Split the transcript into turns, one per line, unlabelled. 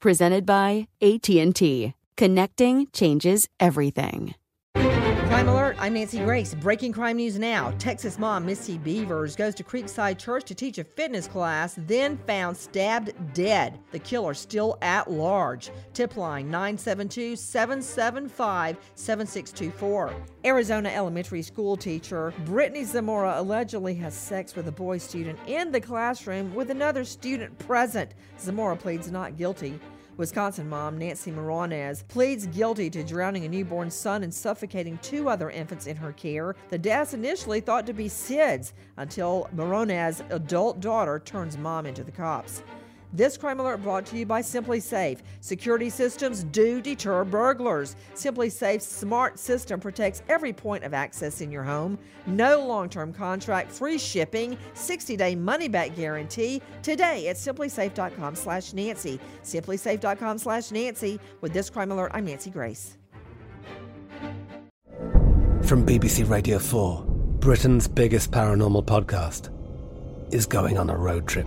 Presented by AT&T. Connecting changes everything.
Crime alert, I'm Nancy Grace. Breaking crime news now. Texas mom Missy Beavers goes to Creekside Church to teach a fitness class, then found stabbed dead. The killer still at large. Tip line 972 775 7624. Arizona elementary school teacher Brittany Zamora allegedly has sex with a boy student in the classroom with another student present. Zamora pleads not guilty. Wisconsin mom Nancy Moronez pleads guilty to drowning a newborn son and suffocating two other infants in her care. The deaths initially thought to be SIDS until Moronez's adult daughter turns mom into the cops. This crime alert brought to you by SimpliSafe. Security systems do deter burglars. SimpliSafe's smart system protects every point of access in your home. No long-term contract, free shipping, 60-day money-back guarantee. Today at simplisafe.com/nancy. Simplisafe.com/nancy. With this crime alert, I'm Nancy Grace.
From BBC Radio 4, Britain's biggest paranormal podcast is going on a road trip.